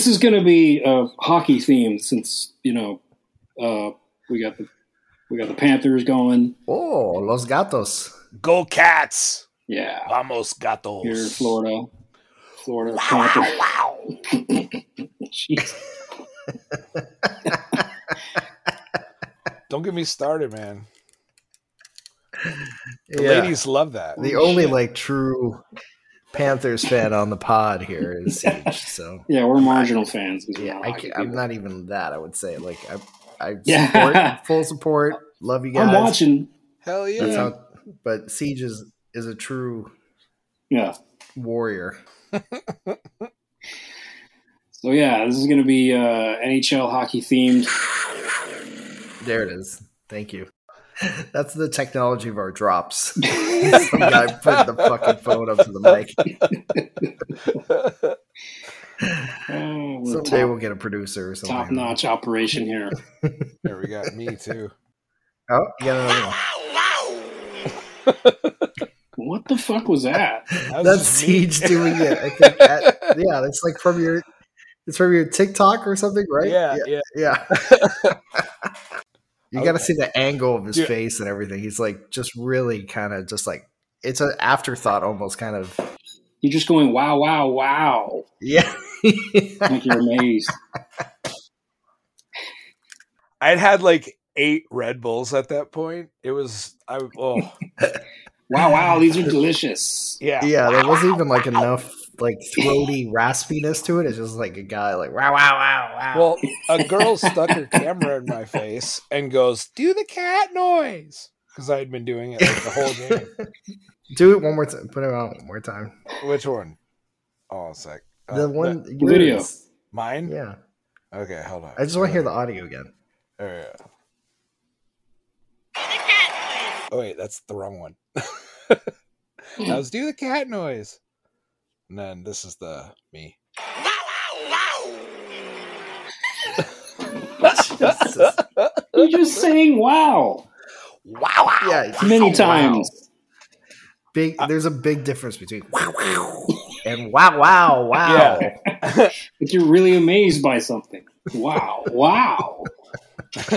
this is going to be uh, hockey themed since you know uh, we got the we got the Panthers going. Oh, Los Gatos. Go Cats! Yeah, Vamos Gatos! here in Florida, Florida Wow, Panthers. wow, wow. Don't get me started, man. The Yeah. ladies love that. The only like true Panthers fan on the pod here is Siege. So Yeah, we're marginal fans. 'cause we're yeah, I can, I'm not even that. I would say like I, I Yeah. support full support. Love you guys. I'm watching. Hell yeah. That's how, but Siege is is a true Yeah. warrior. So yeah, this is going to be uh, NHL hockey themed. There it is. Thank you. That's the technology of our drops. Some guy put the fucking phone up to the mic. Oh, we're Someday top, we'll get a producer or something. top notch operation here. there we got me too. Oh, you got another one. What the fuck was that? That was That's just me. Siege doing it. I think that, yeah, it's like from your it's from your TikTok or something, right? Yeah, yeah. yeah. You got to see the angle of his Dude. face and everything. He's like just really kind of just like it's an afterthought, almost kind of. You're just going wow, wow, wow. Yeah. Like you're amazed. I'd had like eight Red Bulls at that point. It was I oh Wow, wow, these are delicious. yeah. yeah, there wasn't even like enough like throaty raspiness to it. It's just like a guy like wow, wow, wow, wow. Well, a girl stuck her camera in my face and goes, "Do the cat noise," because I had been doing it like the whole game. do it one more time. Put it on one more time. Which one? Oh, it's like uh, The one the video. yours. mine. Yeah, Okay, hold on. I just want to hear the audio again. Oh, yeah. Oh wait, that's the wrong one. that was do the cat noise. And then this is the me. Jesus. You're just saying wow Wow! wow. Yeah, many wow. times. Big. Uh, there's a big difference between wow, wow, and wow, wow, wow. Yeah. But you're really amazed by something. Wow, wow.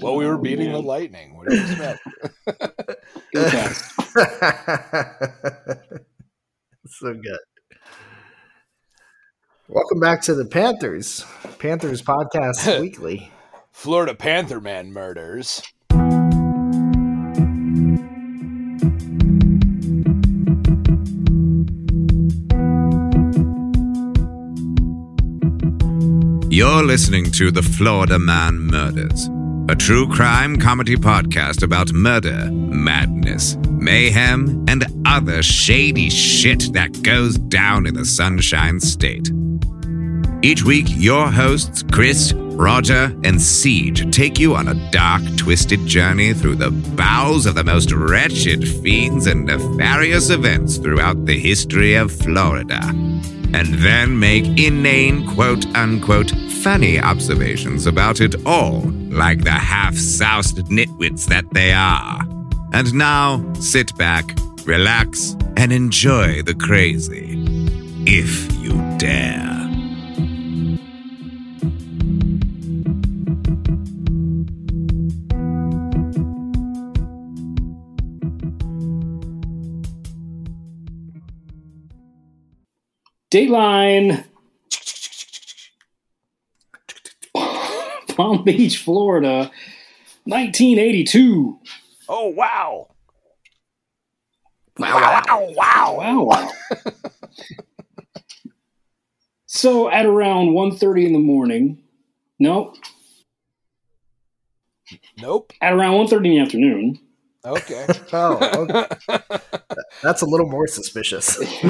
well, we were Oh, beating the lightning. What do you expect? Go Cats. so good. Welcome back to the Panthers. Panthers podcast weekly. Florida Panther Man murders. You're listening to The Florida Man Murders, a true crime comedy podcast about murder, madness, mayhem, and other shady shit that goes down in the Sunshine State. Each week, your hosts, Chris, Roger, and Siege, take you on a dark, twisted journey through the bowels of the most wretched fiends and nefarious events throughout the history of Florida and then make inane, quote unquote, funny observations about it all, like the half soused nitwits that they are. And now, sit back, relax, and enjoy the crazy. If you dare. Dateline. Palm Beach, Florida, 1982. Oh wow! Wow, wow. Wow! Wow! Wow, wow. so at around 1.30 in the morning, nope. Nope. at around 1.30 in the afternoon, Okay. Oh, okay. that's a little more suspicious.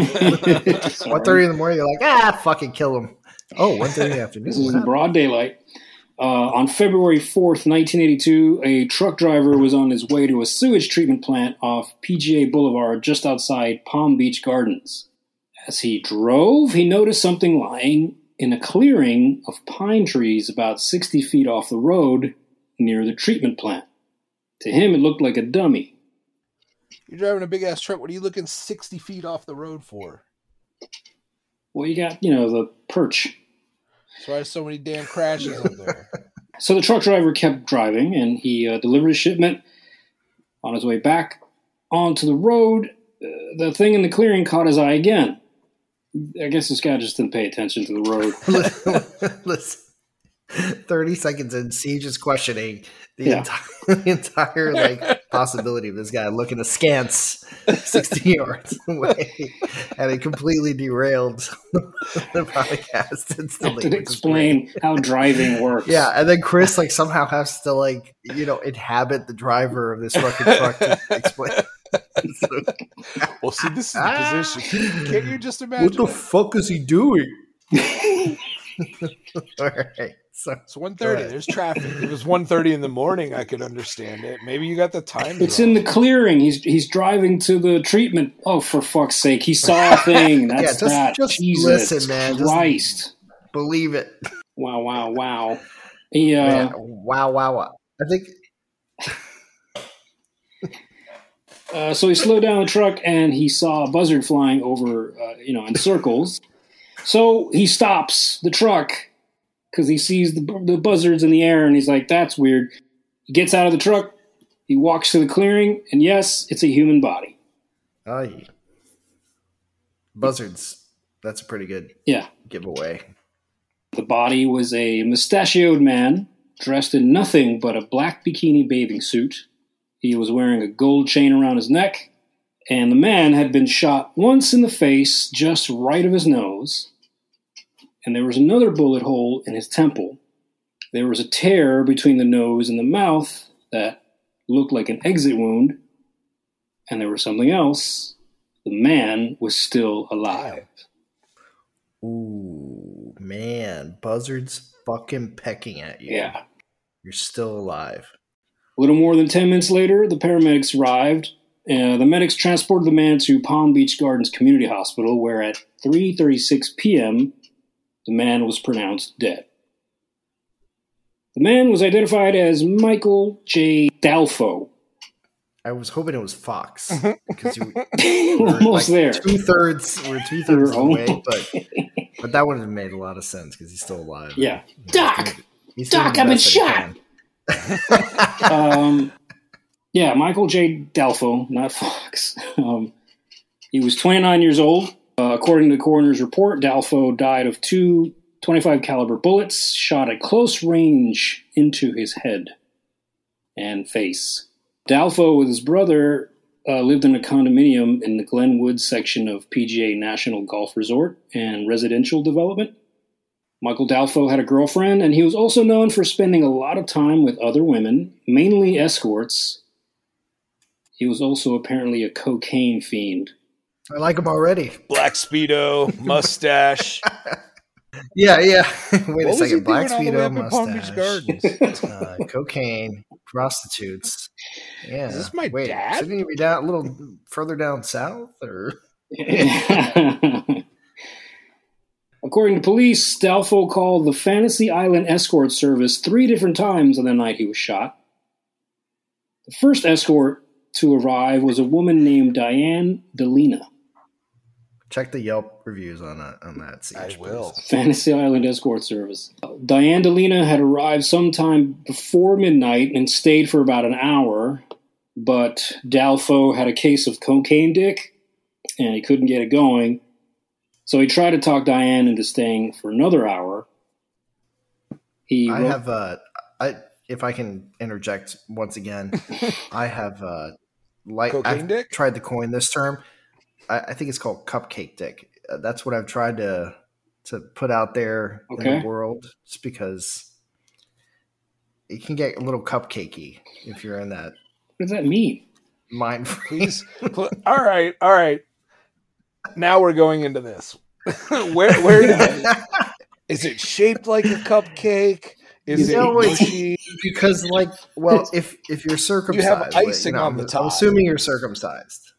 One thirty in the morning, you're like, ah, fucking kill him. Oh, 1.30 in the afternoon. This is in broad daylight. Uh, on February 4th, 1982, a truck driver was on his way to a sewage treatment plant off PGA Boulevard just outside Palm Beach Gardens. As he drove, he noticed something lying in a clearing of pine trees about 60 feet off the road near the treatment plant. To him, it looked like a dummy. You're driving a big ass truck. What are you looking 60 feet off the road for? Well, you got, you know, the perch. That's why there's so many damn crashes up there. So the truck driver kept driving, and he uh, delivered his shipment. On his way back onto the road, uh, the thing in the clearing caught his eye again. I guess this guy just didn't pay attention to the road. Listen, 30 seconds and Siege is questioning the, Yeah. entire, the entire like possibility of this guy looking askance 60 yards away, and it completely derailed the podcast instantly. to explain how driving works. Yeah, and then Chris like somehow has to like you know inhabit the driver of this fucking truck to explain. So, Well, see, this is the position. Can't you just imagine? what the it? fuck is he doing? All right, so It's 1.30. Go. There's traffic. It was 1.30 in the morning, I could understand it. Maybe you got the time. It's wrong. in the clearing. He's he's driving to the treatment. Oh, for fuck's sake! He saw a thing. That's Yeah, just- that. just Jesus listen, man. Just- believe it. Wow! Wow! Wow! He uh, Man, wow, wow, wow. I think uh, so he slowed down the truck and he saw a buzzard flying over, uh, you know, in circles. So he stops the truck because he sees the, the buzzards in the air and he's like, "That's weird." He gets out of the truck. He walks to the clearing, and yes, it's a human body. Aye. Buzzards. That's a pretty good Yeah. giveaway. The body was a mustachioed man dressed in nothing but a black bikini bathing suit. He was wearing a gold chain around his neck, and the man had been shot once in the face, just right of his nose, and there was another bullet hole in his temple. There was a tear between the nose and the mouth that looked like an exit wound, and there was something else. The man was still alive. Ooh, man. Buzzards fucking pecking at you. Yeah. You're still alive. A little more than 10 minutes later, the paramedics arrived. Uh, the medics transported the man to Palm Beach Gardens Community Hospital, where at 3:36 p.m., the man was pronounced dead. The man was identified as Michael J. Dalfo. I was hoping it was Fox because you were Almost there. Two thirds, we're two thirds away, but but that would have made a lot of sense because he's still alive. Yeah. He's Doc! doing- he's Doc, I've been best that he can. um, yeah, Michael J. Dalfo, not Fox. Um, he was 29 years old. Uh, according to the coroner's report, Dalfo died of two 25 caliber bullets shot at close range into his head and face. Dalfo, with his brother, uh, lived in a condominium in the Glenwood section of PGA National Golf Resort and residential development. Michael Dalfo had a girlfriend, and he was also known for spending a lot of time with other women, mainly escorts. He was also apparently a cocaine fiend. I like him already. Black Speedo, mustache. Yeah, yeah. Wait what a was he second. Black doing all the way speedo, in Palm Beach mustache, Gardens? uh, cocaine, prostitutes. Yeah. Is this my Wait, dad? Shouldn't he be down a little further down south, or According to police, Dalfo called the Fantasy Island Escort Service three different times on the night he was shot. The first escort to arrive was a woman named Diane Delina. Check the Yelp reviews on that on that. I will. please. Fantasy Island Escort Service. Diane Delina had arrived sometime before midnight and stayed for about an hour, but Dalfo had a case of cocaine dick and he couldn't get it going. So he tried to talk Diane into staying for another hour. He I wrote- have uh, I if I can interject once again, I have uh, like Cocaine I've dick? tried to coin this term. I, I think it's called cupcake dick. Uh, that's what I've tried to to put out there in the world, just because it can get a little cupcakey if you're in that what does that mean? Please. mind freeze. All right, all right. Now we're going into this. where where is it shaped like a cupcake? Is You it know, it's- mushy? because like well if if you're circumcised like, icing on I'm- the I'm assuming you're circumcised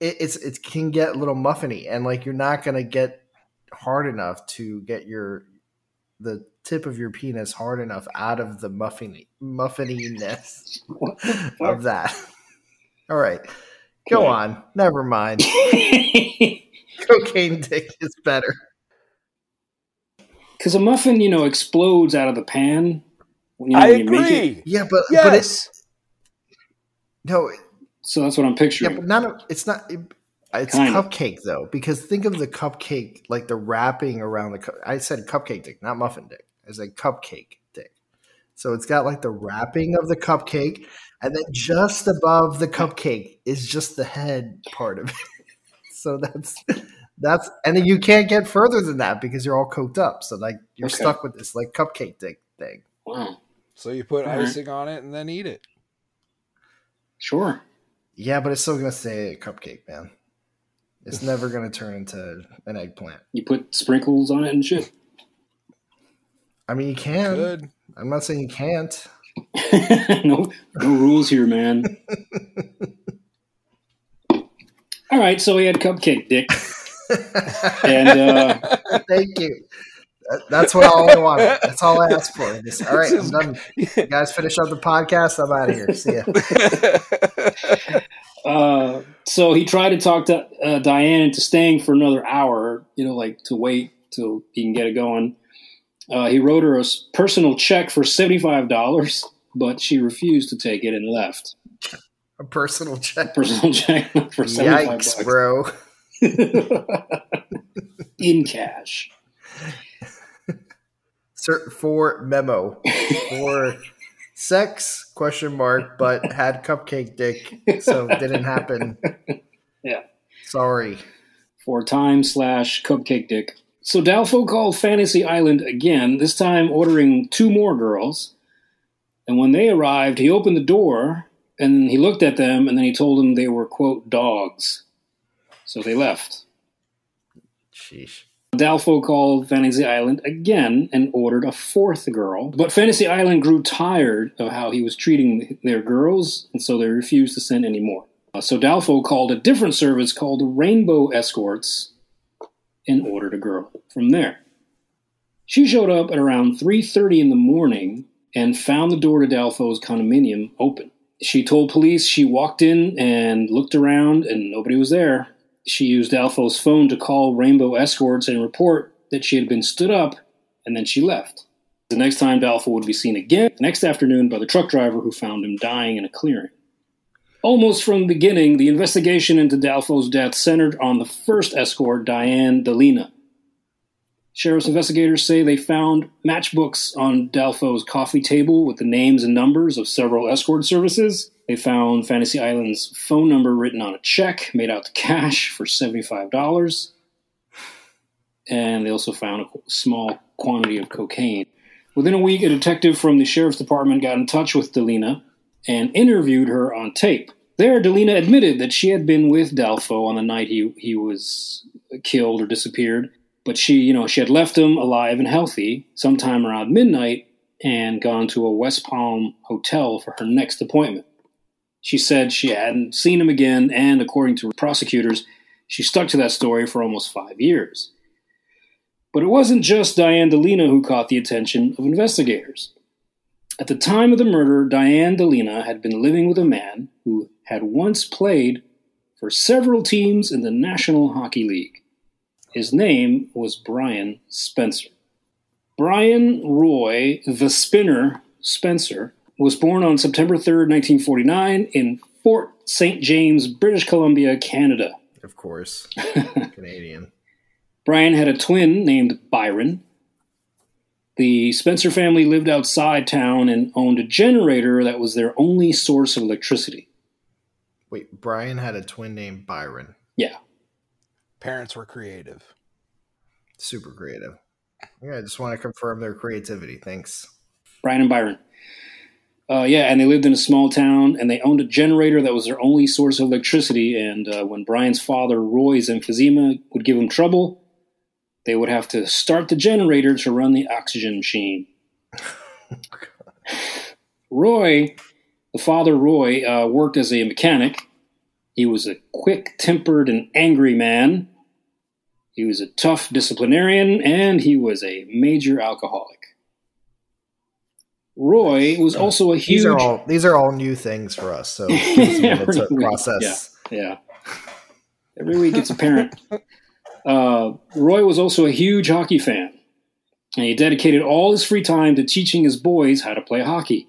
it, it's it can get a little muffiny and like you're not gonna get hard enough to get your the tip of your penis hard enough out of the muffiny muffininess What the fuck? of that all right go Okay. on never mind cocaine dick is better because a muffin, you know, explodes out of the pan. When, you know, I when you make it. agree. Yeah, but but it's Yes. no, So that's what I'm picturing. yeah, picturing. but not. A, it's not. It, it's Kinda. cupcake though, because think of the cupcake like the wrapping around the. cu- I said cupcake dick, not muffin dick. I said cupcake dick. So it's got like the wrapping of the cupcake, and then just above the cupcake is just the head part of it. so that's that's and then you can't get further than that because you're all coked up. So like you're Okay. stuck with this like cupcake dick thing. wow. So you put All right. icing on it and then eat it. Sure. Yeah, but it's still gonna stay a cupcake, man. It's never gonna turn into an eggplant. You put sprinkles on it and shit. I mean, you can. Good. I'm not saying you can't. no, no rules here, man. All right, so we had cupcake dick, and uh, Thank you. That- That's what I only wanted. That's all I asked for. Just, all right, I'm done. You guys finish up the podcast. I'm out of here. See ya. uh, so he tried to talk to uh, Diane into staying for another hour. You know, like to wait till he can get it going. Uh, he wrote her a personal check for seventy five dollars, but she refused to take it and left. A personal check. A Personal check for seventy five Yikes, bucks. bro. in cash. Cert for memo for sex question mark, but had cupcake dick, so didn't happen. Yeah. Sorry. for time slash cupcake dick. So Dalfo called Fantasy Island again, this time ordering two more girls. And when they arrived, he opened the door and he looked at them and then he told them they were, quote, dogs. So they left. Sheesh. Dalfo called Fantasy Island again and ordered a fourth girl. But Fantasy Island grew tired of how he was treating their girls, and so they refused to send any more. Uh, So Dalfo called a different service called Rainbow Escorts and ordered a girl from there. She showed up at around 3:30 in the morning and found the door to Dalfo's condominium open. She told police she walked in and looked around and nobody was there. She used Dalfo's phone to call Rainbow Escorts and report that she had been stood up, and then she left. The next time Dalfo would be seen again, the next afternoon, by the truck driver who found him dying in a clearing. Almost from the beginning, the investigation into Dalfo's death centered on the first escort, Diane Delina. Sheriff's investigators say they found matchbooks on Dalfo's coffee table with the names and numbers of several escort services. They found Fantasy Island's phone number written on a check made out to cash for $75. And they also found a small quantity of cocaine. Within a week, a detective from the sheriff's department got in touch with Delina and interviewed her on tape. There, Delina admitted that she had been with Dalfo on the night he, he was killed or disappeared, but she, you know, she had left him alive and healthy sometime around midnight and gone to a West Palm hotel for her next appointment. She said she hadn't seen him again, and according to prosecutors, she stuck to that story for almost five years. But it wasn't just Diane Delina who caught the attention of investigators. At the time of the murder, Diane Delina had been living with a man who had once played for several teams in the National Hockey League. His name was Brian Spencer. Brian Roy, the Spinner Spencer, was born on September 3rd, 1949, in Fort St. James, British Columbia, Canada. Of course. Canadian. Brian had a twin named Byron. The Spencer family lived outside town and owned a generator that was their only source of electricity. Wait, Brian had a twin named Byron. Yeah. Parents were creative. Super creative. Yeah, I just want to confirm their creativity. Thanks. Brian and Byron. Uh, yeah, and they lived in a small town, and they owned a generator that was their only source of electricity. And uh, when Brian's father, Roy's emphysema, would give him trouble, they would have to start the generator to run the oxygen machine. Roy, the father, Roy, uh, worked as a mechanic. He was a quick tempered and angry man. He was a tough disciplinarian, and he was a major alcoholic. Roy was also a huge. These are all these are all new things for us, so us a week, process. Yeah. Every week it's apparent. uh, Roy was also a huge hockey fan. and he dedicated all his free time to teaching his boys how to play hockey.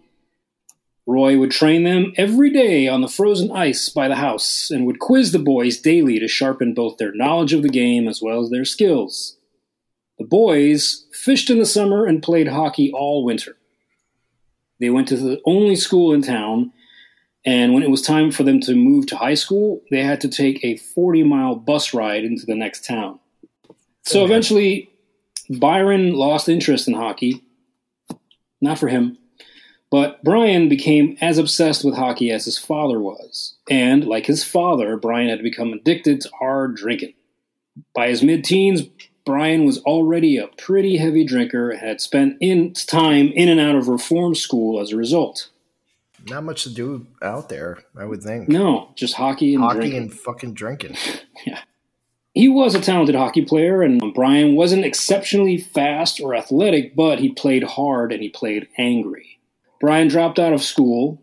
Roy would train them every day on the frozen ice by the house and would quiz the boys daily to sharpen both their knowledge of the game as well as their skills. The boys fished in the summer and played hockey all winter. They went to the only school in town, and when it was time for them to move to high school, they had to take a 40 mile bus ride into the next town. So eventually, Byron lost interest in hockey. Not for him. But Brian became as obsessed with hockey as his father was. And, like his father, Brian had become addicted to hard drinking. By his mid teens, Brian was already a pretty heavy drinker and had spent in time in and out of reform school as a result. Not much to do out there, I would think. No, just hockey and Hockey drinking. and fucking drinking. Yeah. He was a talented hockey player, and Brian wasn't exceptionally fast or athletic, but he played hard and he played angry. Brian dropped out of school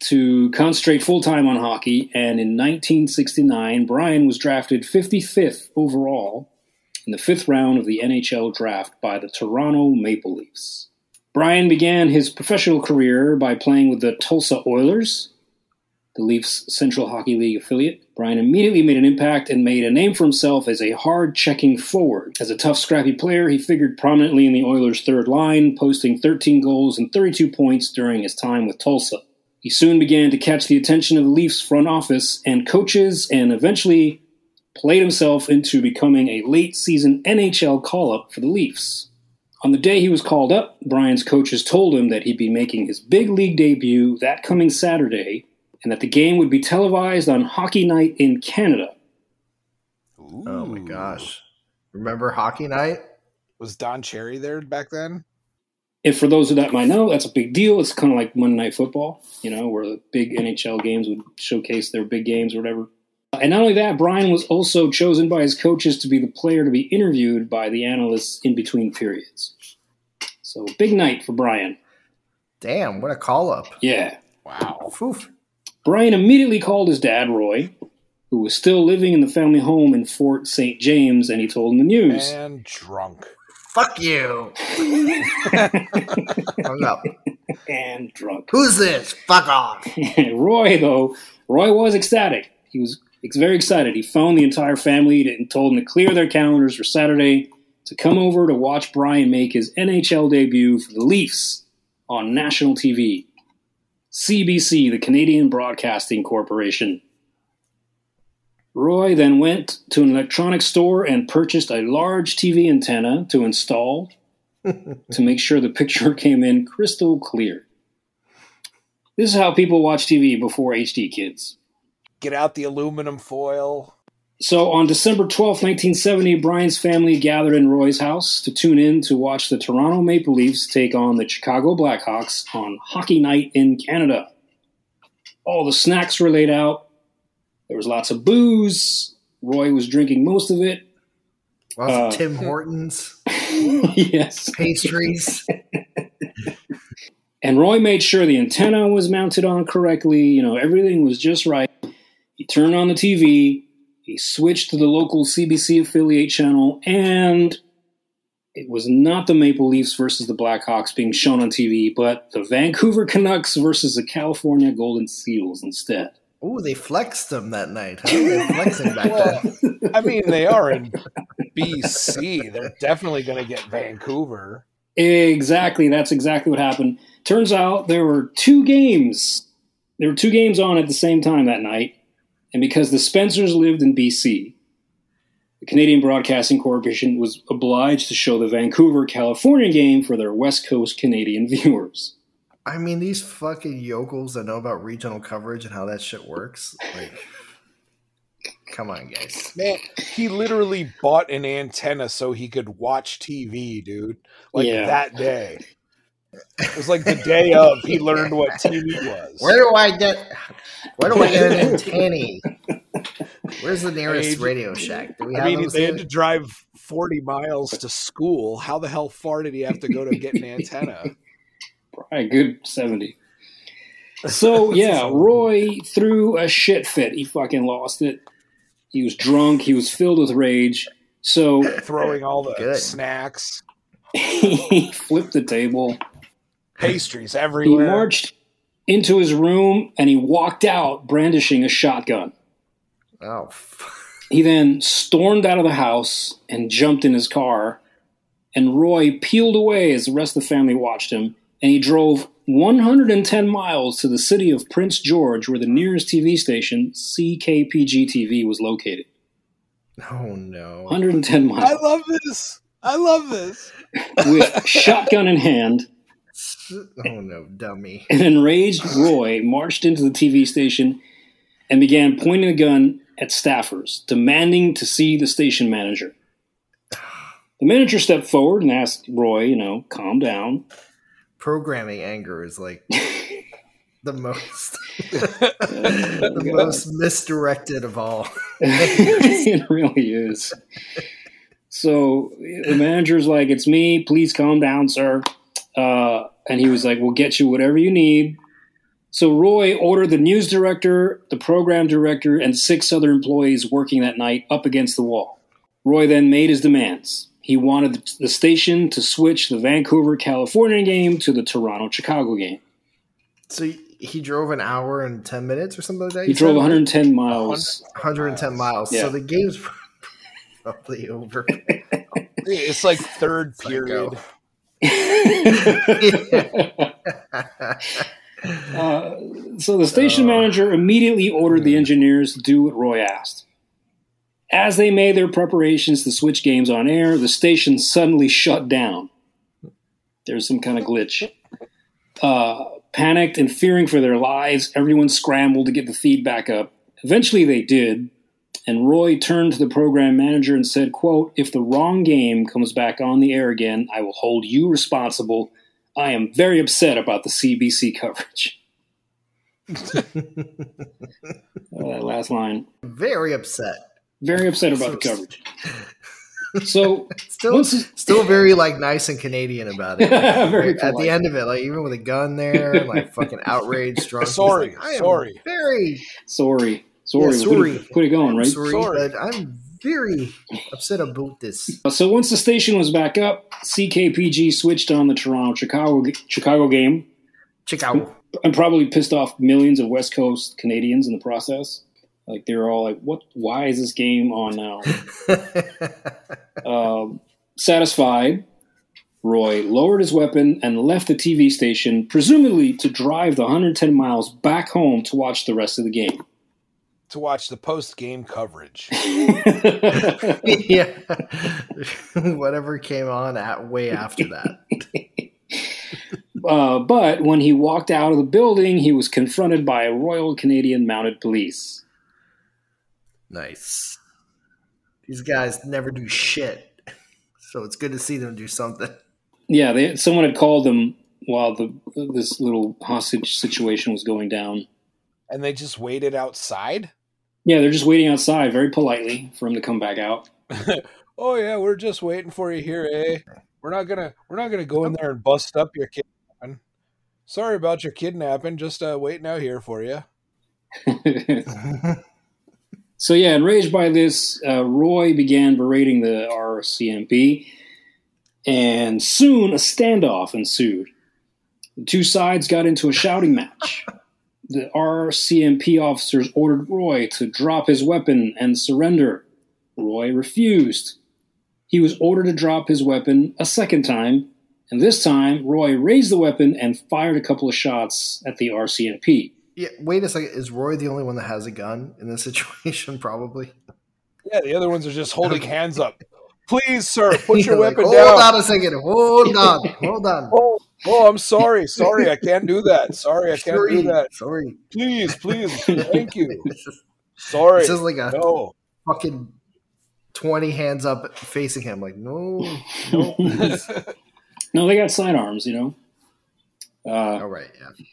to concentrate full time on hockey, and in 1969, Brian was drafted 55th overall in the fifth round of the NHL draft by the Toronto Maple Leafs. Brian began his professional career by playing with the Tulsa Oilers, the Leafs Central Hockey League affiliate. Brian immediately made an impact and made a name for himself as a hard checking forward. As a tough, scrappy player, he figured prominently in the Oilers' third line, posting 13 goals and 32 points during his time with Tulsa. He soon began to catch the attention of the Leafs front office and coaches, and eventually played himself into becoming a late season NHL call up for the Leafs. On the day he was called up, Brian's coaches told him that he'd be making his big league debut that coming Saturday and that the game would be televised on Hockey Night in Canada. Oh my gosh. Remember hockey night? Was Don Cherry there back then? And for those that might know, that's a big deal. It's kind of like Monday Night Football, you know, where the big NHL games would showcase their big games or whatever. And not only that, Brian was also chosen by his coaches to be the player to be interviewed by the analysts in between periods. So, big night for Brian. Damn, what a call up. Yeah. Wow. Oof. Brian immediately called his dad, Roy, who was still living in the family home in Fort St. James, and he told him the news. And drunk. Fuck you. Hung up. and drunk. Who's this? Fuck off. Roy, though, Roy was ecstatic. He was very excited. He phoned the entire family and told them to clear their calendars for Saturday to come over to watch Brian make his NHL debut for the Leafs on national TV. CBC, the Canadian Broadcasting Corporation. Roy then went to an electronics store and purchased a large TV antenna to install to make sure the picture came in crystal clear. This is how people watch TV before HD, kids. Get out the aluminum foil. So on December 12th, 1970, Brian's family gathered in Roy's house to tune in to watch the Toronto Maple Leafs take on the Chicago Blackhawks on Hockey Night in Canada. All the snacks were laid out. There was lots of booze. Roy was drinking most of it. Lots Uh, of Tim Hortons, yes. pastries. And Roy made sure the antenna was mounted on correctly. You know, everything was just right. He turned on the TV. He switched to the local CBC affiliate channel, and it was not the Maple Leafs versus the Blackhawks being shown on TV, but the Vancouver Canucks versus the California Golden Seals instead. Ooh, they flexed them that night. Huh? They were flexing back Well, then. I mean, they are in BC. They're definitely going to get Vancouver. Exactly. That's exactly what happened. Turns out there were two games. There were two games on at the same time that night. And because the Spencers lived in BC, the Canadian Broadcasting Corporation was obliged to show the Vancouver, California game for their West Coast Canadian viewers. I mean, these fucking yokels that know about regional coverage and how that shit works. Like, come on, guys. Man, he literally bought an antenna so he could watch TV, dude. Like Yeah. that day. It was like the day of he learned what TV was. Where do I get? Where do I get an antennae? Where's the nearest Hey, Radio Shack? Do we I mean, those they here? had to drive 40 miles to school. How the hell far did he have to go to get an antenna? Probably a good 70. So, yeah, Roy threw a shit fit. He fucking lost it. He was drunk. He was filled with rage. So Throwing all the Good. snacks. he flipped the table. Pastries everywhere. He marched into his room and he walked out brandishing a shotgun. Oh, He then stormed out of the house and jumped in his car. And Roy peeled away as the rest of the family watched him. And he drove 110 miles to the city of Prince George, where the nearest TV station, CKPG TV, was located. oh no. 110 miles. I love this. I love this. With shotgun in hand, Oh no, dummy. an enraged Roy marched into the TV station and began pointing a gun at staffers, demanding to see the station manager. The manager stepped forward and asked Roy, you know, calm down. Programming anger is like the most oh, the most misdirected of all. it really is. So the manager's like, "It's me. Please calm down, sir." Uh, and he was like, "We'll get you whatever you need." So Roy ordered the news director, the program director, and six other employees working that night up against the wall. Roy then made his demands. He wanted the station to switch the Vancouver, California game to the Toronto, Chicago game. So he- he drove an hour and ten minutes or something like that. He you drove said? 110 miles. 110 miles. Yeah. So the game's probably over. It's like third period. Uh, so the station manager immediately ordered the engineers to do what Roy asked. As they made their preparations to switch games on air, the station suddenly shut down. There's some kind of glitch. Uh, panicked and fearing for their lives, everyone scrambled to get the feed back up. Eventually they did, and Roy turned to the program manager and said, quote, If the wrong game comes back on the air again, I will hold you responsible. I am very upset about the CBC coverage. Oh, uh, that last line. Very upset. Very upset about the coverage. So Still, once still very like nice and Canadian about it. Very At the end of it, like even with a gun there, like fucking outraged, drunk. Sorry, like, I am sorry. Very sorry, sorry, Yeah, sorry. gonna put it going, right? sorry, Sorry. but I'm very upset about this. So once the station was back up, CKPG switched on the Toronto Chicago Chicago game, Chicago. and probably pissed off millions of West Coast Canadians in the process. Like they're all like, "What? Why is this game on now?" Um, satisfied, Roy lowered his weapon and left the TV station, presumably to drive the 110 miles back home to watch the rest of the game. To watch the post game coverage. yeah. Whatever came on at way after that. Uh, but when he walked out of the building, he was confronted by a Royal Canadian Mounted Police. Nice. These guys never do shit. So it's good to see them do something. Yeah, they, someone had called them while the this little hostage situation was going down. And they just waited outside? Yeah, they're just waiting outside very politely for him to come back out. Oh yeah, we're just waiting for you here, eh? We're not gonna we're not gonna go in there and bust up your kidnapping. Sorry about your kidnapping, just uh waiting out here for you. So yeah, enraged by this, uh, Roy began berating the RCMP, and soon a standoff ensued. The two sides got into a shouting match. The RCMP officers ordered Roy to drop his weapon and surrender. Roy refused. He was ordered to drop his weapon a second time, and this time Roy raised the weapon and fired a couple of shots at the RCMP. Yeah, wait a second. Is Roy the only one that has a gun in this situation? Probably. Yeah, the other ones are just holding hands up. Please, sir, put your Like, weapon Hold down. Hold on a second. Hold on. Hold on. Oh, oh, I'm sorry. Sorry, I can't do that. Sorry, I can't Sorry. do that. Sorry. Please, please. Thank you. Sorry. this is like a No. fucking 20 hands up facing him. Like, no. No. No, they got sidearms, you know. Uh, All right. Yeah.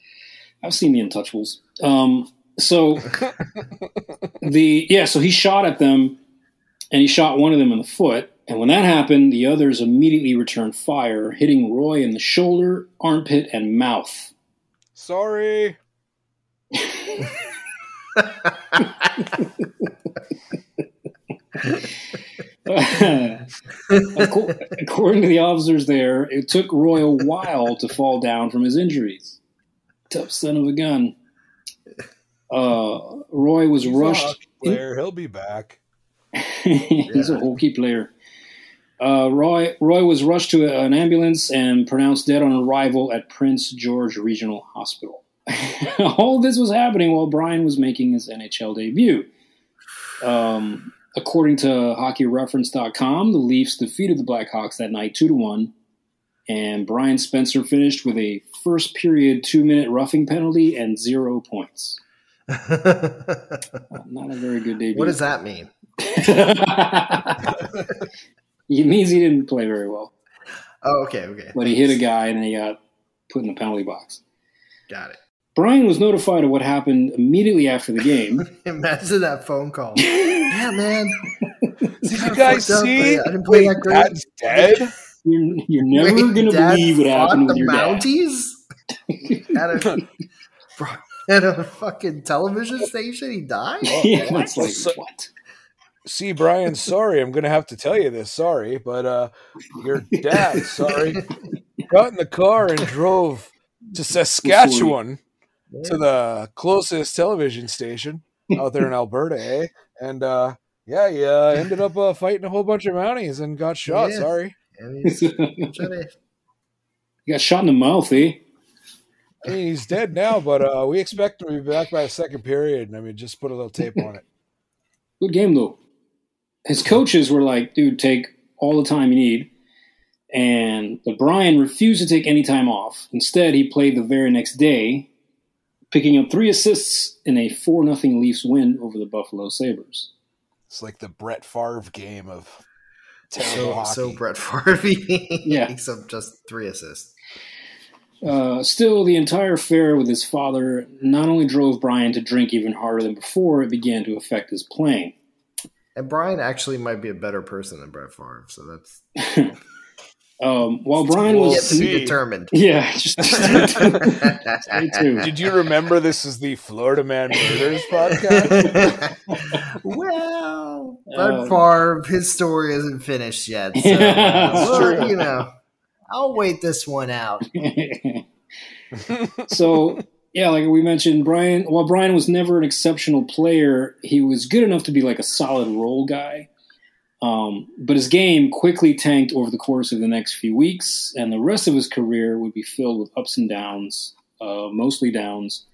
I've seen the Untouchables. Um, so the yeah, so he shot at them, and he shot one of them in the foot. And when that happened, the others immediately returned fire, hitting Roy in the shoulder, armpit, and mouth. Sorry. According to the officers there, it took Roy a while to fall down from his injuries. Tough son of a gun. Uh, Roy was He's rushed. hockey player. He'll be back. He's a hockey player. Uh, Roy Roy was rushed to an ambulance and pronounced dead on arrival at Prince George Regional Hospital. All this was happening while Brian was making his NHL debut. Um, according to HockeyReference.com, the Leafs defeated the Blackhawks that night two to one, and Brian Spencer finished with a first period two minute roughing penalty and zero points. Not a very good debut. what does that mean? it means he didn't play very well. Oh, okay, okay. But he hit a guy and then he got put in the penalty box. Got it. Brian was notified of what happened immediately after the game. Imagine that phone call. yeah, man. Did you guys fucked up, see? but I didn't play that great. Dad's dead. You're, you're never Wait, going to Dad believe what fought happened the with your dad. Mounties at a, at a fucking television station. He died. yeah, it's like, So- what? See, Brian, sorry, I'm gonna have to tell you this. Sorry, but uh, your dad, sorry, got in the car and drove to Saskatchewan to the closest television station out there in Alberta, eh? And uh, yeah, he uh, ended up uh, fighting a whole bunch of Mounties and got shot. Yeah. Sorry. And he's trying to- You got shot in the mouth, eh? I mean, he's dead now, but uh, we expect him to be back by the second period. And I mean, just put a little tape on it. Good game, though. His coaches were like, dude, take all the time you need. And but Brian refused to take any time off. Instead, he played the very next day, picking up three assists in a 4 0 Leafs win over the Buffalo Sabres. It's like the Brett Favre game of terrible so, so Brett Favre Yeah. except just three assists. Uh, still, the entire affair with his father not only drove Brian to drink even harder than before, it began to affect his playing. And Brian actually might be a better person than Brett Favre, so that's Um, while Brian We'll yet was, to be see. determined. yeah, just, stay tuned. Did you remember this is the Florida Man Murders podcast? well, Brett Um, Favre, his story isn't finished yet. So, Yeah, that's well, true. you know, I'll wait this one out. so yeah, like we mentioned, Brian. While Brian was never an exceptional player, he was good enough to be like a solid role guy. Um, but his game quickly tanked over the course of the next few weeks, and the rest of his career would be filled with ups and downs, uh, mostly downs.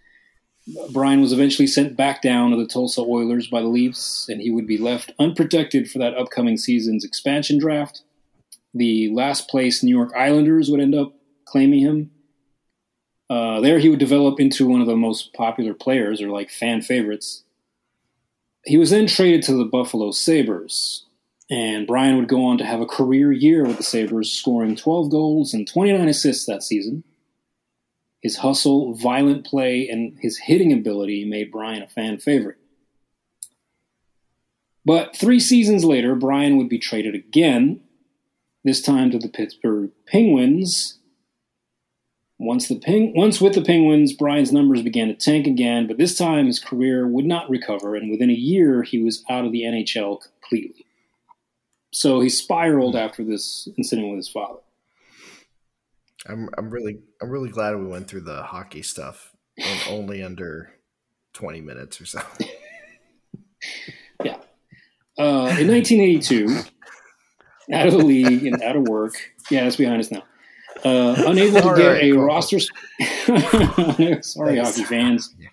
Brian was eventually sent back down to the Tulsa Oilers by the Leafs, and he would be left unprotected for that upcoming season's expansion draft. The last place New York Islanders would end up claiming him. Uh, there, he would develop into one of the most popular players, or like fan favorites. He was then traded to the Buffalo Sabres, and Brian would go on to have a career year with the Sabres, scoring 12 goals and 29 assists that season. His hustle, violent play, and his hitting ability made Brian a fan favorite. But three seasons later, Brian would be traded again, this time to the Pittsburgh Penguins. Once the Peng- once with the Penguins, Brian's numbers began to tank again, but this time his career would not recover, and within a year he was out of the NHL completely. So he spiraled after this incident with his father. I'm I'm really I'm really glad we went through the hockey stuff in only under twenty minutes or so. Yeah. Uh, in 1982, out of the league and out of work, yeah, that's behind us now. Uh, unable to get a roster. Sorry, hockey fans.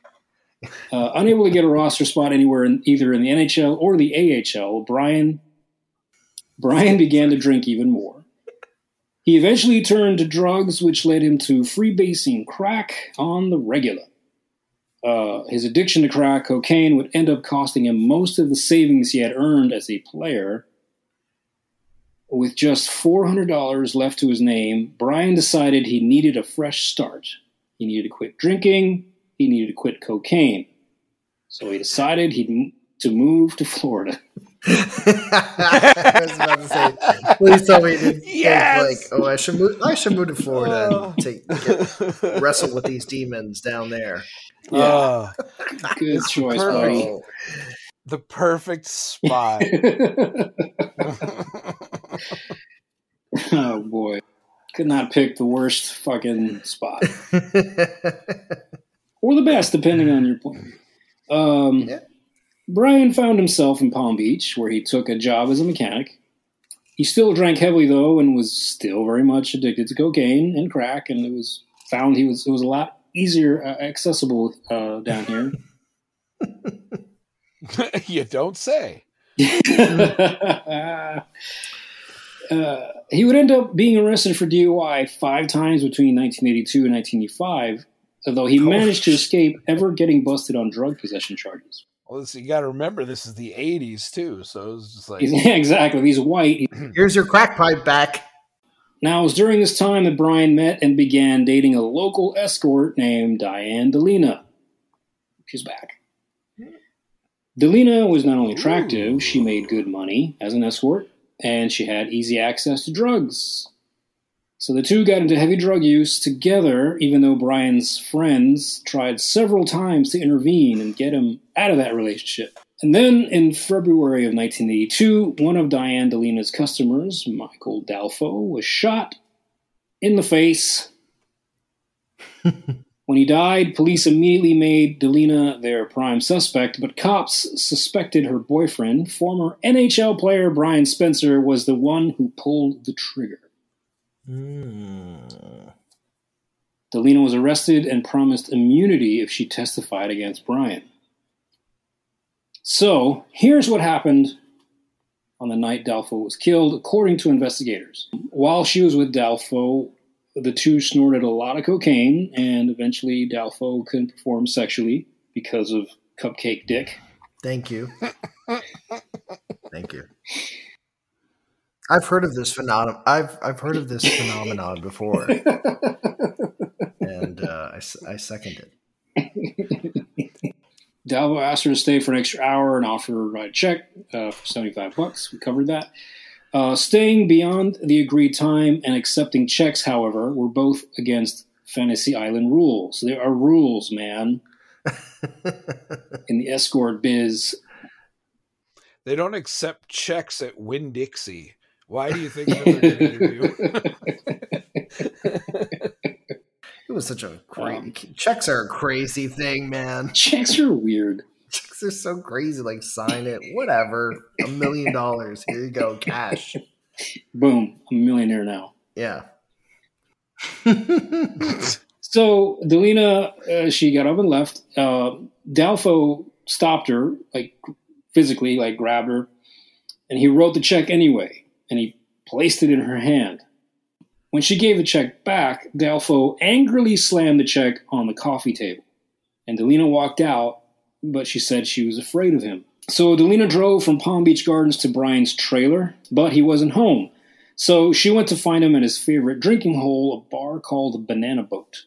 Uh, unable to get a roster spot anywhere, in, either in the NHL or the AHL, Brian Brian began to drink even more. He eventually turned to drugs, which led him to freebasing crack on the regular. Uh, his addiction to crack cocaine would end up costing him most of the savings he had earned as a player. With just $400 left to his name, Brian decided he needed a fresh start. He needed to quit drinking, he needed to quit cocaine. So he decided he'd m- to move to Florida. I was about to say, please tell me you didn't Yes! like, oh, I should move. I should move to Florida and take get, wrestle with these demons down there. Ah, Good choice, perfect. buddy. Oh, the perfect spot. oh boy, could not pick the worst fucking spot or the best, depending on your point. Um, Yeah. Brian found himself in Palm Beach, where he took a job as a mechanic. He still drank heavily though, and was still very much addicted to cocaine and crack. And it was found he was it was a lot easier uh, accessible uh, down here. you don't say. Uh, he would end up being arrested for DUI five times between 1982 and 1985, although he managed to escape ever getting busted on drug possession charges. Well, this, you got to remember this is the '80s too, so it was just like Yeah, exactly. He's white. Here's your crack pipe back. Now, it was during this time that Brian met and began dating a local escort named Diane Delina. She's back. Delina was not only attractive, she made good money as an escort, and she had easy access to drugs. So the two got into heavy drug use together, even though Brian's friends tried several times to intervene and get him out of that relationship. And then in February of 1982, one of Diane Delina's customers, Michael Dalfo, was shot in the face. when he died, police immediately made Delina their prime suspect, but cops suspected her boyfriend, former NHL player Brian Spencer, was the one who pulled the trigger. Mm. Delina was arrested and promised immunity if she testified against Brian. So, here's what happened on the night Dalfo was killed, according to investigators. While she was with Dalfo, the two snorted a lot of cocaine, and eventually Dalfo couldn't perform sexually because of cupcake dick. Thank you. Thank you. I've heard of this phenomenon. I've I've heard of this phenomenon before, and uh, I, s- I second it. Dalfo asked her to stay for an extra hour and offered her a check uh, for 75 bucks. We covered that. Uh, staying beyond the agreed time and accepting checks, however, were both against Fantasy Island rules. There are rules, man, in the escort biz. they don't accept checks at Winn Dixie. Why do you think they're going to do? It was such a crazy. Um, checks are a crazy thing, man. Checks are weird. Checks are so crazy. Like sign it, whatever. A million dollars. Here you go, cash. Boom, I'm a millionaire now. Yeah. So Delina, uh, she got up and left. Uh, Dalfo stopped her, like physically, like grabbed her, and he wrote the check anyway, and he placed it in her hand. When she gave the check back, Dalfo angrily slammed the check on the coffee table, and Delina walked out, but she said she was afraid of him. So Delina drove from Palm Beach Gardens to Brian's trailer, but he wasn't home. So she went to find him at his favorite drinking hole, a bar called Banana Boat.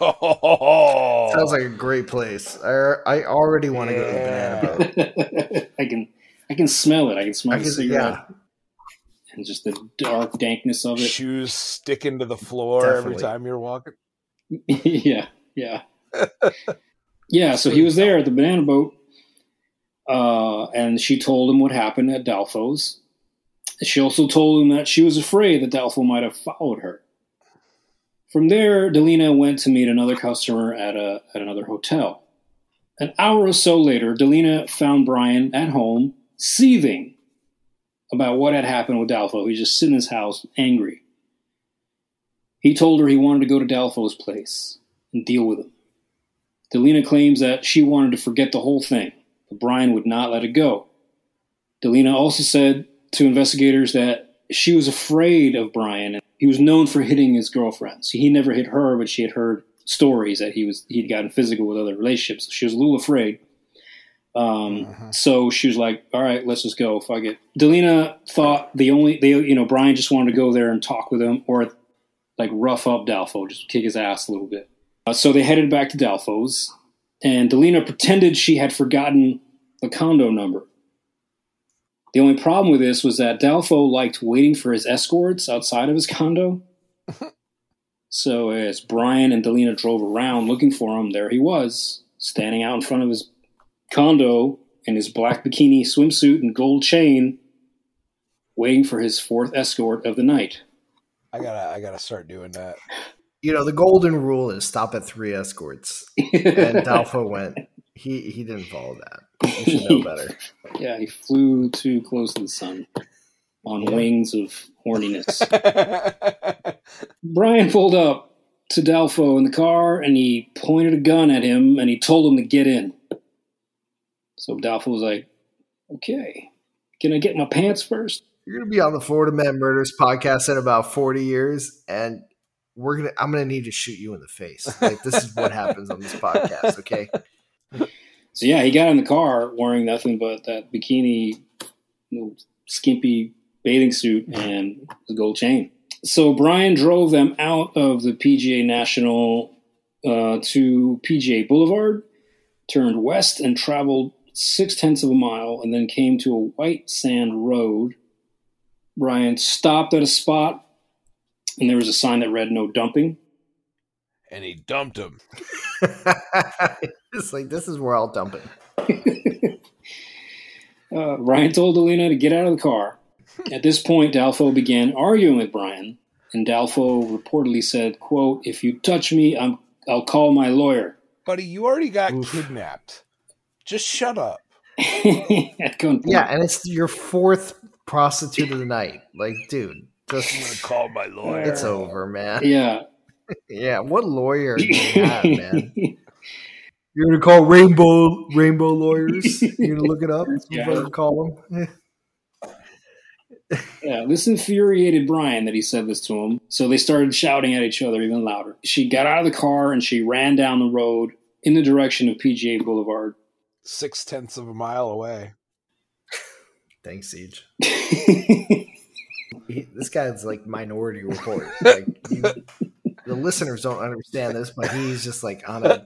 oh, Sounds like a great place. I, I already want to go to the banana boat. I can I can smell it. I can smell I the cigarette yeah, and just the dark dankness of it. shoes sticking to the floor every time you're walking. yeah, yeah. Yeah, so he was there at the banana boat. Uh, and she told him what happened at Dalfo's. She also told him that she was afraid that Dalfo might have followed her. From there, Delina went to meet another customer at a at another hotel. An hour or so later, Delina found Brian at home, seething about what had happened with Dalfo. He's just sitting in his house, angry. He told her he wanted to go to Dalfo's place and deal with him. Delina claims that she wanted to forget the whole thing, but Brian would not let it go. Delina also said to investigators that she was afraid of Brian. He was known for hitting his girlfriends. He never hit her, but she had heard stories that he was he'd gotten physical with other relationships. She was a little afraid. Um, Mhm. So she was like, "All right, let's just go. Fuck it." Delina thought the only they you know Brian just wanted to go there and talk with him or like rough up Dalfo, just kick his ass a little bit. Uh, so they headed back to Dalfo's, and Delina pretended she had forgotten the condo number. The only problem with this was that Dalfo liked waiting for his escorts outside of his condo. so as Brian and Delina drove around looking for him, there he was, standing out in front of his condo in his black bikini swimsuit and gold chain, waiting for his fourth escort of the night. I gotta I gotta start doing that. You know, the golden rule is stop at three escorts. And Dalfo went. He he didn't follow that. You should know better. yeah, he flew too close to the sun on wings of horniness. Brian pulled up to Dalfo in the car and he pointed a gun at him and he told him to get in. So Dalfo was like, okay, can I get my pants first? You're gonna be on the Florida Man Murders podcast in about 40 years, and we're gonna I'm gonna need to shoot you in the face. Like this is what happens on this podcast, okay? So yeah, he got in the car wearing nothing but that bikini, you know, skimpy bathing suit and the gold chain. So Brian drove them out of the PGA National uh, to PGA Boulevard, turned west and traveled six tenths of a mile, and then came to a white sand road. Brian stopped at a spot, and there was a sign that read "No dumping." and he dumped him. it's like this is where I'll dump it. Uh, Brian told Delina to get out of the car. At this point, Dalfo began arguing with Brian, and Dalfo reportedly said, "quote If you touch me, I'm, I'll call my lawyer." Buddy, you already got Oof. kidnapped. Just shut up. At. Yeah, and it's your fourth prostitute of the night. Like, dude, I'm just gonna call my lawyer. it's over, man. yeah. Yeah, what lawyer do you have, man? You're gonna call Rainbow Rainbow lawyers. You're gonna look it up. Yeah. You're gonna call them. Yeah, this infuriated Brian that he said this to him. So they started shouting at each other even louder. She got out of the car and she ran down the road in the direction of PGA Boulevard. Six tenths of a mile away. Thanks, Siege. He, this guy's like Minority Report. Like, you, the listeners don't understand this, but he's just like on a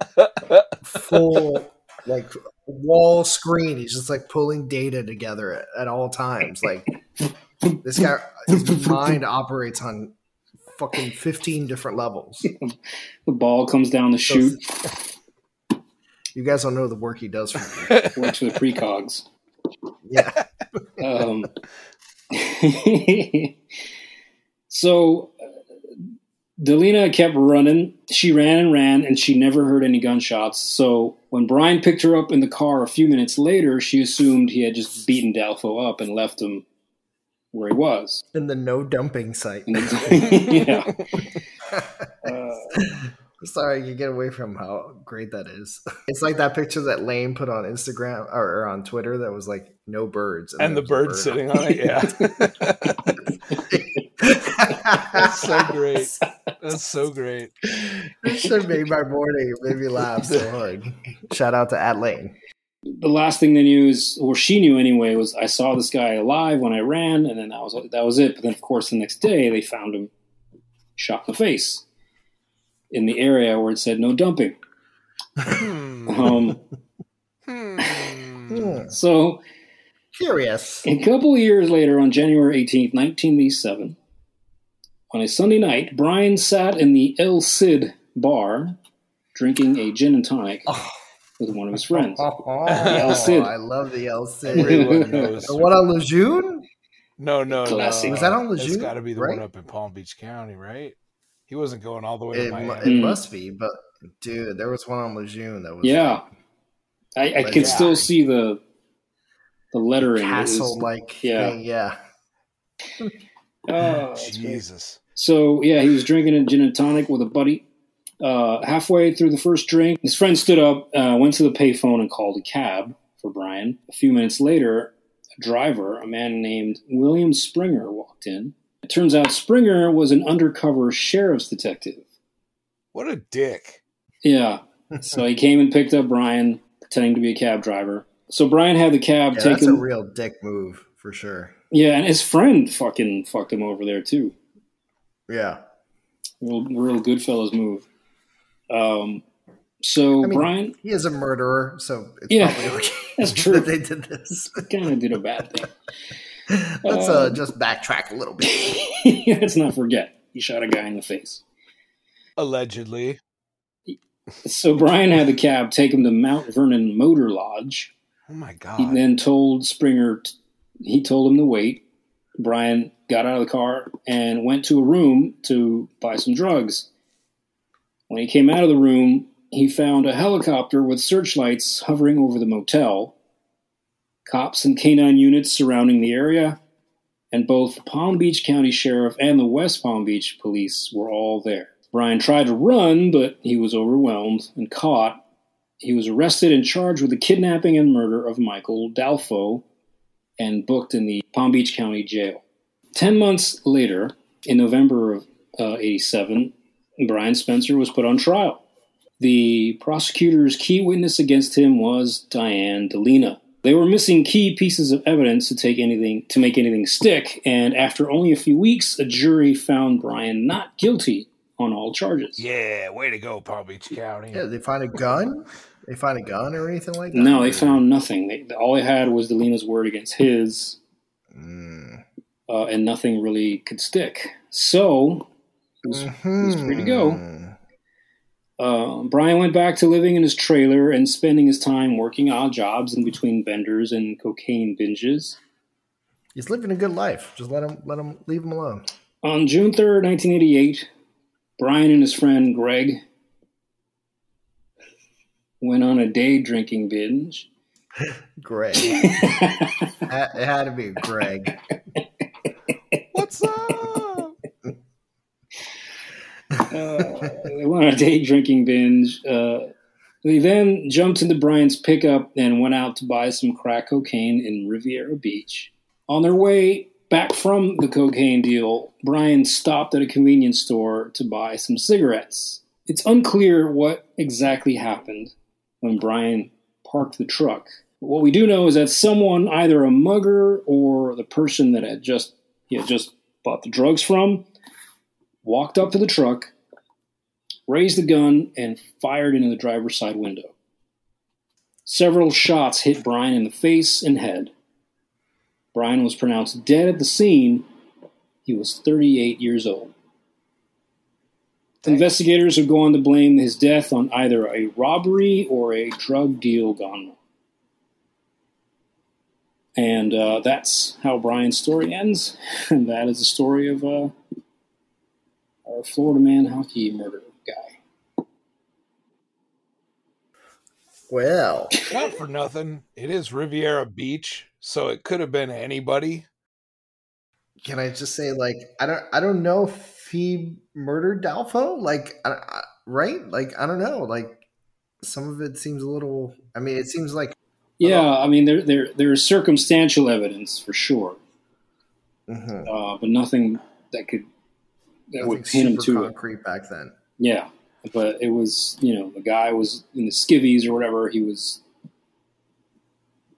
full like wall screen. He's just like pulling data together at, at all times. Like this guy, his mind operates on fucking fifteen different levels. The ball comes down the chute, You guys don't know the work he does for me. works with precogs. Yeah, Um, so Delina kept running. She ran and ran, and she never heard any gunshots. So when Brian picked her up in the car a few minutes later, she assumed he had just beaten Dalfo up and left him where he was. in the no dumping site. Yeah. Uh, Sorry, you get away from how great that is. It's like that picture that Lane put on Instagram or, or on Twitter that was like no birds and the there bird sitting on it. Yeah. That's so great. That's so great. this should made my morning. It made me laugh so hard. Shout out to at Lane. the last thing they knew is, or she knew anyway, was I saw this guy alive when I ran, and then that was that was it. But then, of course, the next day they found him shot in the face in the area where it said no dumping. Hmm. Um, Hmm. So Curious. a couple of years later, on January 18th, 1987, on a Sunday night, Brian sat in the El Cid bar drinking a gin and tonic Oh. with one of his friends. Oh, El Cid. I love the El Cid. Everyone knows. The one on Lejeune? No, no, Classic. no. Was that on It's Lejeune, got to be the right? one up in Palm Beach County, right? He wasn't going all the way It, to mu- Miami. it must be, but dude, there was one on Lejeune that was Yeah, I, I could Yeah. still see the the lettering. Castle like yeah. thing. Yeah. Oh, that's great. Jesus. So yeah, he was drinking a gin and tonic with a buddy. Uh, halfway through the first drink, his friend stood up, uh, went to the payphone, and called a cab for Brian. A few minutes later, a driver, a man named William Springer, walked in. It turns out Springer was an undercover sheriff's detective. What a dick. Yeah, so he came and picked up Brian, pretending to be a cab driver. So Brian had the cab Yeah, take that's a real dick move for sure. yeah, and his friend fucking fucked him over there too. Yeah. Real, real Goodfellas move. Um, so I mean, Brian He is a murderer, so it's Yeah, probably okay that's true. that they did this. kind of did a bad thing. Let's uh, Um, just backtrack a little bit. Let's not forget he shot a guy in the face. Allegedly. So Brian had the cab take him to Mount Vernon Motor Lodge. Oh my He God. then told Springer t- he told him to wait. Brian got out of the car and went to a room to buy some drugs. When he came out of the room, he found a helicopter with searchlights hovering over the motel, cops and canine units surrounding the area, and both Palm Beach County Sheriff and the West Palm Beach Police were all there. Brian tried to run, but he was overwhelmed and caught. He was arrested and charged with the kidnapping and murder of Michael Dalfo and booked in the Palm Beach County Jail. Ten months later, in November of uh, 87, Brian Spencer was put on trial. The prosecutor's key witness against him was Diane Delina. They were missing key pieces of evidence to take anything to make anything stick, and after only a few weeks, a jury found Brian not guilty on all charges. Yeah, way to go, Palm Beach County. Yeah, they find a gun. They find a gun or anything like that. No, they found nothing. They, all they had was Delina's word against his, Mm. uh, and nothing really could stick. So he was, he was free to go. Uh, Brian went back to living in his trailer and spending his time working odd jobs in between benders and cocaine binges. He's living a good life. Just let him, let him, leave him alone. On June 3rd, 1988, Brian and his friend Greg went on a day drinking binge. Greg. It had to be Greg. What's up? uh, they went on a day drinking binge. Uh, they then jumped into Brian's pickup and went out to buy some crack cocaine in Riviera Beach. On their way back from the cocaine deal, Brian stopped at a convenience store to buy some cigarettes. It's unclear what exactly happened when Brian parked the truck. But what we do know is that someone, either a mugger or the person that had just he had just bought the drugs from, walked up to the truck, raised the gun, and fired into the driver's side window. Several shots hit Brian in the face and head. Brian was pronounced dead at the scene. He was 38 years old. Investigators have gone to blame his death on either a robbery or a drug deal gone wrong. And uh, that's how Brian's story ends. And that is the story of uh, our Florida man hockey murder guy. Well, Not for nothing. It is Riviera Beach, so it could have been anybody. can I just say, like, I don't, I don't know if he murdered Dalfo. Like, I, I, right? Like, I don't know. Like, some of it seems a little. I mean, it seems like. Yeah, I mean there there there is circumstantial evidence for sure, Mhm. uh, but nothing that could that Nothing would pin him super to it. concrete back then. Yeah, but it was you know the guy was in the skivvies or whatever. He was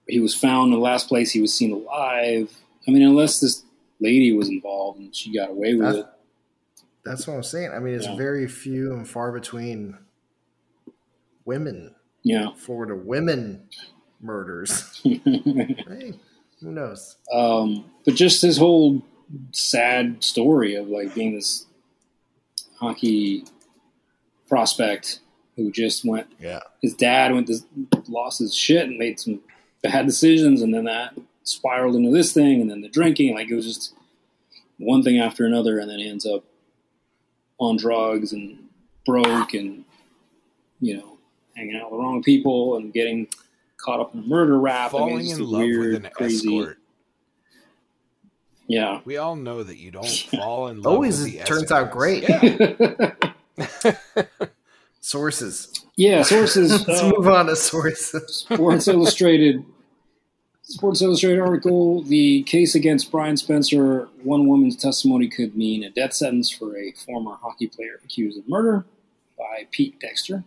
he was found in the last place he was seen alive. I mean, unless this lady was involved and she got away with That's, it. that's what I'm saying. I mean, it's Yeah. very few and far between women, Yeah. Florida women murders. hey, who knows? um, but just his whole sad story of like being this hockey prospect who just went Yeah. his dad went to lost his shit and made some bad decisions, and then that spiraled into this thing, and then the drinking. Like it was just one thing after another, and then he ends up on drugs and broke, and you know, hanging out with the wrong people and getting caught up in a murder rap. I mean, Falling in love weird, with an crazy. escort. Yeah. We all know that you don't fall in love. Always with the turns out great. Yeah. Sources. yeah. Sources. Let's uh, move on to sources. Sports Illustrated. Sports Illustrated article: The case against Brian Spencer, one woman's testimony could mean a death sentence for a former hockey player accused of murder, by Pete Dexter.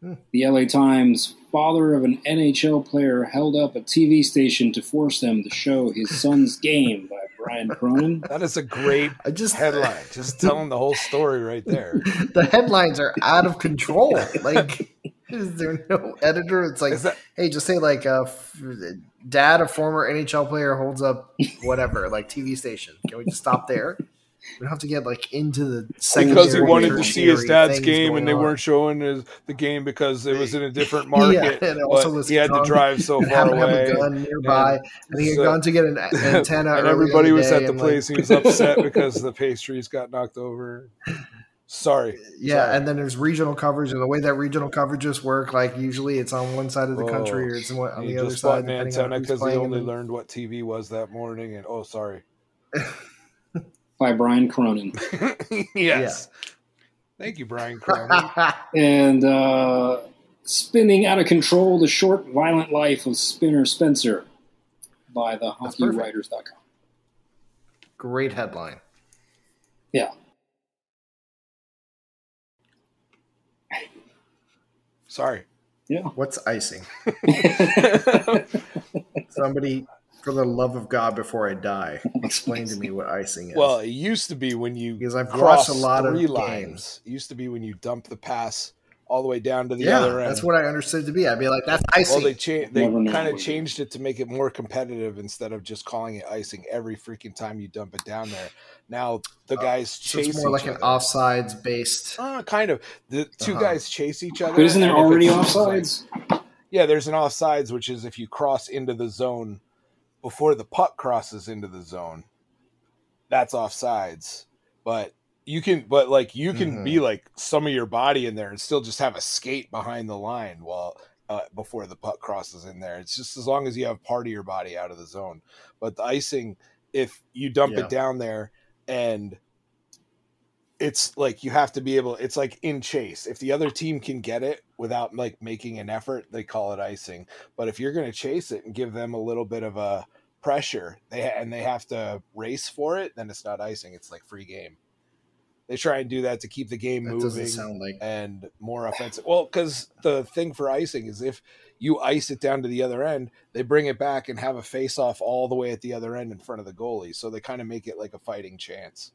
Hmm. The LA Times: Father of an NHL player held up a TV station to force them to show his son's game by Brian Cronin. That is a great I just headline. Just telling the whole story right there. the headlines are out of control. Like, is there no editor? It's like, that hey, just say like, uh, dad, a former NHL player, holds up whatever, like TV station. Can we just stop there? We don't have to get like into the because he wanted to see his dad's game and they on. weren't showing his, the game because it was in a different Yeah, market. and also was he had to drive so far to have away. a gun nearby, and he had so- gone to get an antenna. and everybody was at the and, like, place. He was upset because the pastries got knocked over. Sorry. Yeah, Sorry. and then there's regional coverage, and the way that regional coverages work, like usually it's on one side of the country oh, or it's on on the other side. an depending on antenna because he only learned what TV was that morning. And oh, sorry. By Brian Cronin. yes. Thank you, Brian Cronin. And uh, Spinning Out of Control The Short, Violent Life of Spinner Spencer by the That's HockeyWriters.com. Great headline. Yeah. sorry. Yeah. What's icing? Somebody, for the love of God, before I die, explain to me what icing is. Well, it used to be when you Because I've cross watched a lot of three games. lines. It used to be when you dump the pass all the way down to the yeah, other end. that's what I understood to be. I'd be like, that's icing. Well, they cha- they kind of changed it to make it more competitive instead of just calling it icing every freaking time you dump it down there. Now the guys so chase it's more like each an offsides based. Uh, kind of. The 2 Uh-huh. guys chase each other. But isn't there already it's- offsides? Yeah, there's an offsides, which is if you cross into the zone before the puck crosses into the zone. That's offsides. But you can, but like you can Mhm. be like some of your body in there and still just have a skate behind the line while uh, before the puck crosses in there. It's just as long as you have part of your body out of the zone. But the icing, if you dump Yeah. it down there and it's like you have to be able it's like in chase if the other team can get it without like making an effort they call it icing but if you're going to chase it and give them a little bit of a pressure they and they have to race for it then it's not icing it's like free game they try and do that to keep the game That moving like and more offensive. Well, because the thing for icing is if you ice it down to the other end, they bring it back and have a face off all the way at the other end in front of the goalie. So they kind of make it like a fighting chance.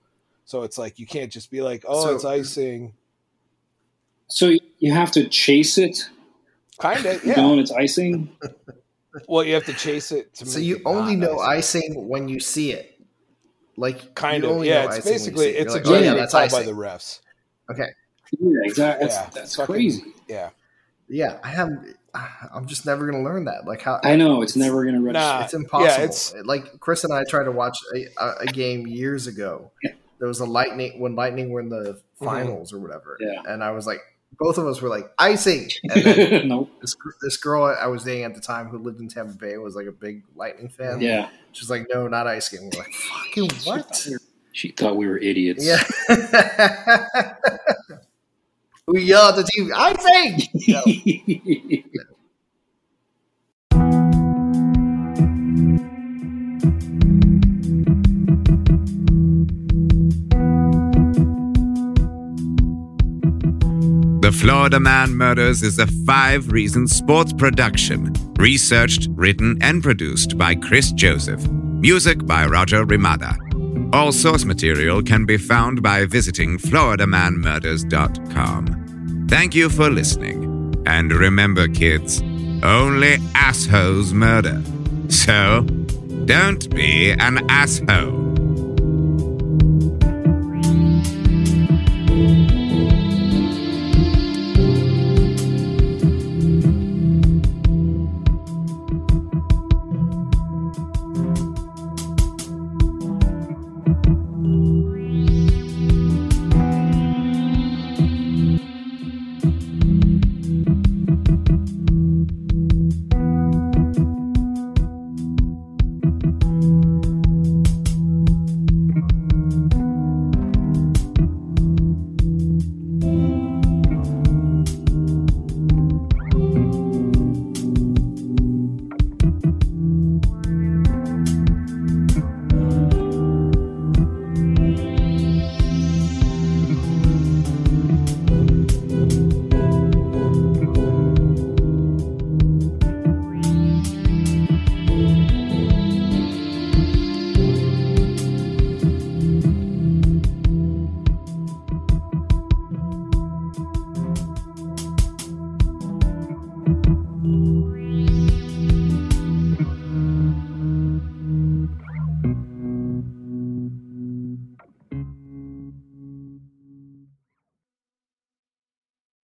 So it's like you can't just be like, oh, So- it's icing. So you have to chase it, Kind of, yeah. yeah. knowing it's icing. Well, you have to chase it to. so make you it only know icing when you see it. Like Kind of, only yeah. know It's icing when you basically see it. it's a You're oh, yeah, that's call icing. by the refs. Okay, Yeah, exactly. That's, Yeah, that's fucking- crazy. Yeah, yeah, I have. I'm just never gonna learn that. Like how I know it's never going to register. Nah. it's impossible. yeah, it's- like Chris and I tried to watch a, a, a game years ago. There was a lightning when Lightning were in the mm-hmm. finals or whatever. Yeah. and I was like, both of us were like icing. And then nope. this this girl I was dating at the time who lived in Tampa Bay was like a big Lightning fan. Yeah, she's like, no, not icing. We're like, fucking what? she thought we were idiots. Yeah. we yelled at the team, icing. No. The Florida Man Murders is a five reason sports production. Researched, written, and produced by Chris Joseph. Music by Roger Ramada. All source material can be found by visiting FloridaManMurders.com. Thank you for listening. And remember, kids, only assholes murder. So, don't be an asshole.